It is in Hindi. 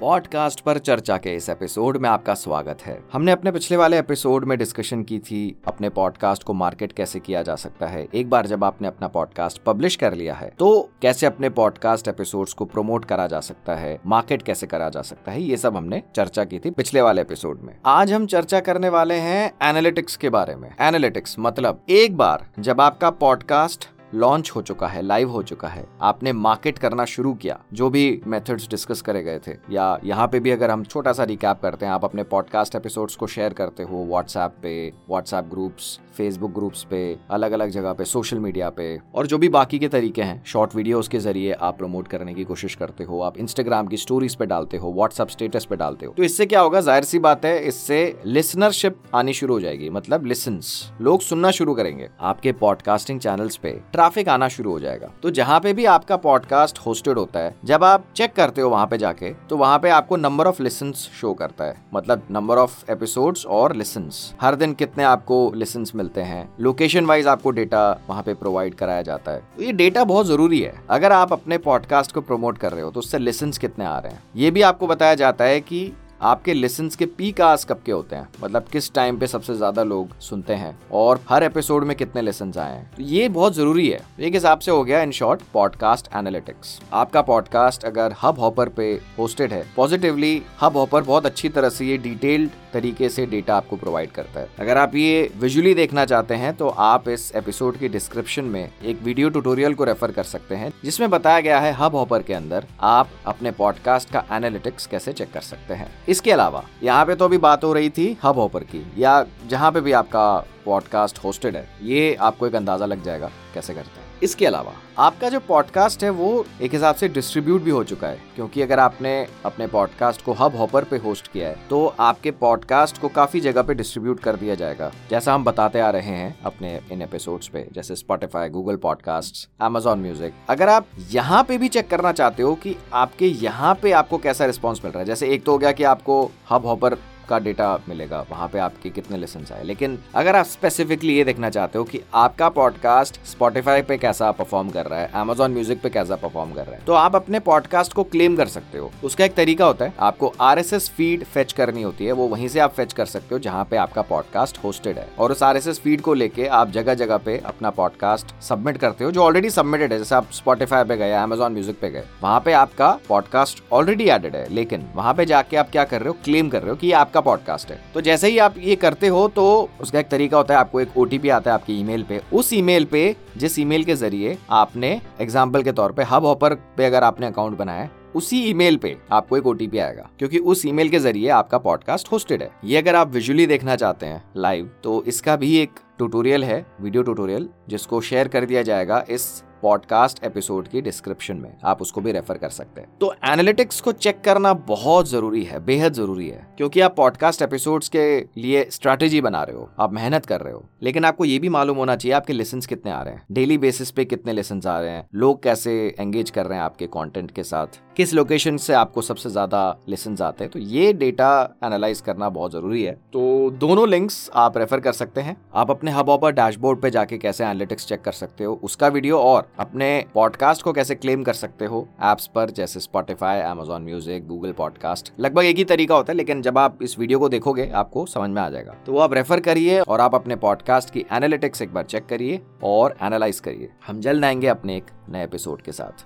पॉडकास्ट पर चर्चा के इस एपिसोड में आपका स्वागत है। हमने अपने पिछले वाले एपिसोड में डिस्कशन की थी, अपने पॉडकास्ट को मार्केट कैसे किया जा सकता है। एक बार जब आपने अपना पॉडकास्ट पब्लिश कर लिया है तो कैसे अपने पॉडकास्ट एपिसोड्स को प्रमोट करा जा सकता है, मार्केट कैसे करा जा सकता है, ये सब हमने चर्चा की थी पिछले वाले एपिसोड में। आज हम चर्चा करने वाले हैं एनालिटिक्स के बारे में। एनालिटिक्स मतलब एक बार जब आपका पॉडकास्ट लॉन्च हो चुका है लाइव हो चुका है। आपने मार्केट करना शुरू किया, जो भी मेथड्स डिस्कस करे गए थे, या यहाँ पे भी अगर हम छोटा सा रिकैप करते हैं, आप अपने पॉडकास्ट एपिसोड्स को शेयर करते हो व्हाट्सएप पे व्हाट्सएप ग्रुप्स फेसबुक ग्रुप्स पे अलग अलग जगह पे सोशल मीडिया पे, और जो भी बाकी के तरीके हैं शॉर्ट वीडियोस के ज़रिए आप प्रमोट करने की कोशिश करते हो, आप इंस्टाग्राम की स्टोरीज पे डालते हो व्हाट्सएप स्टेटस पे डालते हो तो इससे क्या होगा? ज़ाहिर सी बात है, इससे लिसनरशिप आनी शुरू हो जाएगी मतलब लिसन्स लोग सुनना शुरू करेंगे। आपके पॉडकास्टिंग चैनल्स पे ट्रैफ़िक आना शुरू हो जाएगा। तो जहाँ पे भी आपका पॉडकास्ट होस्टेड होता है, जब आप चेक करते हो वहाँ पे जाके तो वहाँ पे आपको नंबर ऑफ़ लिसन शो करता है। मतलब नंबर ऑफ़ एपिसोड्स और लिसन हर दिन कितने आपको लिसन मिलते हैं। लोकेशन वाइज आपको डेटा वहाँ पे प्रोवाइड कराया जाता है। तो ये डेटा बहुत ज़रूरी है। अगर आप अपने पॉडकास्ट को प्रमोट कर रहे हो तो उससे लिसन कितने आ रहे हैं? ये भी आपको बताया जाता है कि आपके लिसन्स के पीक आवर्स कब के होते हैं? मतलब किस टाइम पे सबसे ज़्यादा लोग सुनते हैं? और हर एपिसोड में कितने लेसन आए हैं? तो ये बहुत ज़रूरी है। एक हिसाब से हो गया इन शॉर्ट पॉडकास्ट एनालिटिक्स आपका पॉडकास्ट अगर हब हॉपर पे होस्टेड है पॉजिटिवली हब हॉपर बहुत अच्छी तरह से ये डिटेल्ड तरीके से डेटा आपको प्रोवाइड करता है। अगर आप ये विजुअली देखना चाहते हैं तो आप इस एपिसोड की डिस्क्रिप्शन में एक वीडियो ट्यूटोरियल को रेफर कर सकते हैं, जिसमें बताया गया है हब हॉपर के अंदर आप अपने पॉडकास्ट का एनालिटिक्स कैसे चेक कर सकते हैं। इसके अलावा, यहाँ पे तो अभी बात हो रही थी हब हॉपर की, या जहाँ पे भी आपका पॉडकास्ट होस्टेड है, ये आपको एक अंदाज़ा लग जाएगा कैसे करते हैं। इसके अलावा, आपका जो पॉडकास्ट है, वो एक हिसाब से डिस्ट्रीब्यूट भी हो चुका है, क्योंकि अगर आपने अपने पॉडकास्ट को हब हॉपर पे होस्ट किया है तो आपके पॉडकास्ट को काफ़ी जगह पे डिस्ट्रीब्यूट कर दिया जाएगा। जैसा हम बताते आ रहे हैं अपने इन एपिसोड्स पे, जैसे Spotify Google podcast Amazon music अगर आप यहाँ पे भी चेक करना चाहते हो कि आपके यहाँ पे आपको कैसा रिस्पॉन्स मिल रहा है, जैसे एक तो हो गया कि आपको हब हॉपर का डेटा मिलेगा, वहाँ पे आपके कितने लेसन आए। लेकिन अगर आप स्पेसिफिकली ये देखना चाहते हो कि आपका पॉडकास्ट स्पॉटिफाई पे कैसा परफॉर्म कर रहा है अमेजोन म्यूज़िक पे कैसा परफॉर्म कर रहा है तो आप अपने पॉडकास्ट को क्लेम कर सकते हो। उसका एक तरीका होता है, आपको आरएसएस फ़ीड फेच करनी होती है, वो वहीं से आप फेच कर सकते हो जहाँ पे आपका पॉडकास्ट होस्टेड है। और उस आरएसएस फ़ीड को लेके आप जगह जगह पे अपना पॉडकास्ट सबमिट करते हो, जो ऑलरेडी सबमिटेड है, जैसे आप स्पॉटिफाई पे गए अमेजोन म्यूज़िक पे गए, वहाँ पे आपका पॉडकास्ट ऑलरेडी एडेड है। लेकिन वहाँ पे जाके आप क्या कर रहे हो क्लेम कर रहे हो कि आपका आपका पॉडकास्ट है। तो जैसे ही आप ये करते हो तो उसका एक तरीका होता है, आपको एक ओटीपी आता है आपके ईमेल पे। उस ईमेल पे, जिस ईमेल के ज़रिए आपने एग्ज़ाम्पल के तौर पे हब हॉपर पे अगर आपने अकाउंट बनाया उसी ईमेल पे आपको एक ओटीपी आएगा। क्योंकि उस ईमेल के ज़रिए आपका पॉडकास्ट होस्टेड है। ये अगर आप विजुअली देखना चाहते हैं लाइव तो इसका भी एक ट्यूटोरियल है वीडियो ट्यूटोरियल जिसको शेयर कर दिया जाएगा इस पॉडकास्ट एपिसोड की डिस्क्रिप्शन में। आप उसको भी रेफर कर सकते हैं। तो एनालिटिक्स को चेक करना बहुत ज़रूरी है, बेहद ज़रूरी है। क्योंकि आप पॉडकास्ट एपिसोड्स के लिए स्ट्रैटेजी बना रहे हो, आप मेहनत कर रहे हो। लेकिन आपको ये भी मालूम होना चाहिए, आपके लेसन कितने आ रहे हैं। डेली बेसिस पे कितने लेसन आ रहे हैं? लोग कैसे एंगेज कर रहे हैं आपके कॉन्टेंट के साथ? किस लोकेशन से आपको सबसे ज़्यादा लेसन आते हैं? तो ये डेटा एनालाइज करना बहुत ज़रूरी है। तो दोनों लिंक्स आप रेफर कर सकते हैं। आप अपने हब ऑपर डैशबोर्ड पे जाके कैसे एनालिटिक्स चेक कर सकते हो, उसका वीडियो और अपने पॉडकास्ट को कैसे क्लेम कर सकते हो? एप्स पर, जैसे Spotify Amazon music Google podcast लगभग एक ही तरीका होता है, लेकिन जब आप इस वीडियो को देखोगे, आपको समझ में आ जाएगा। तो वो आप रेफर करिए और आप अपने पॉडकास्ट की एनालिटिक्स एक बार चेक करिए और एनालाइज करिए। हम जल्द आएँगे अपने एक नए एपिसोड के साथ।